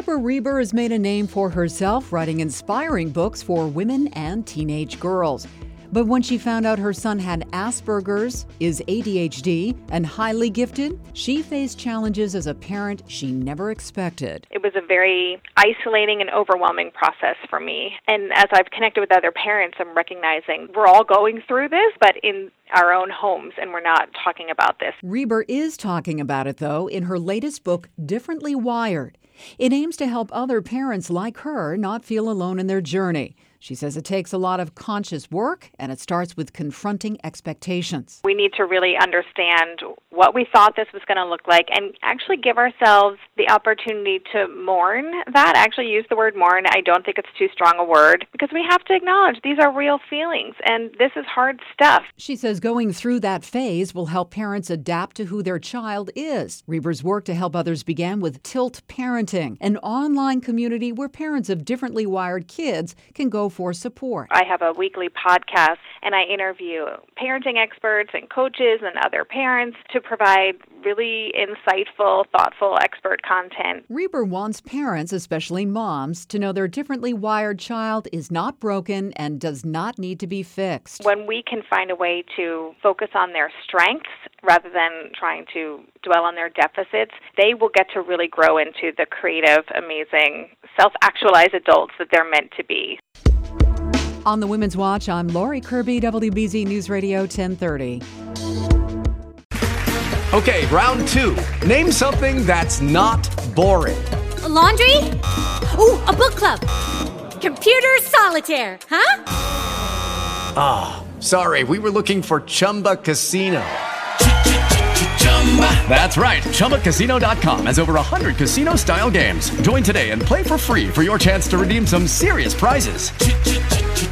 Deborah Reber has made a name for herself writing inspiring books for women and teenage girls. But when she found out her son had Asperger's, is ADHD, and highly gifted, she faced challenges as a parent she never expected. It was a very isolating and overwhelming process for me. And as I've connected with other parents, I'm recognizing we're all going through this, but in our own homes, and we're not talking about this. Reber is talking about it, though, in her latest book, Differently Wired. It aims to help other parents like her not feel alone in their journey. She says it takes a lot of conscious work and it starts with confronting expectations. We need to really understand what we thought this was going to look like and actually give ourselves the opportunity to mourn that. I actually use the word mourn. I don't think it's too strong a word because we have to acknowledge these are real feelings and this is hard stuff. She says going through that phase will help parents adapt to who their child is. Reber's work to help others began with Tilt Parenting, an online community where parents of differently wired kids can go for support. I have a weekly podcast and I interview parenting experts and coaches and other parents to provide really insightful, thoughtful expert content. Reber wants parents, especially moms, to know their differently wired child is not broken and does not need to be fixed. When we can find a way to focus on their strengths rather than trying to dwell on their deficits, they will get to really grow into the creative, amazing, self actualized adults that they're meant to be. On the Women's Watch, I'm Lori Kirby, WBZ News Radio 1030. Okay, round two. Name something that's not boring. A laundry? Ooh, a book club. Computer solitaire, huh? Ah, oh, sorry, we were looking for Chumba Casino. That's right. ChumbaCasino.com has over 100 casino style games. Join today and play for free for your chance to redeem some serious prizes.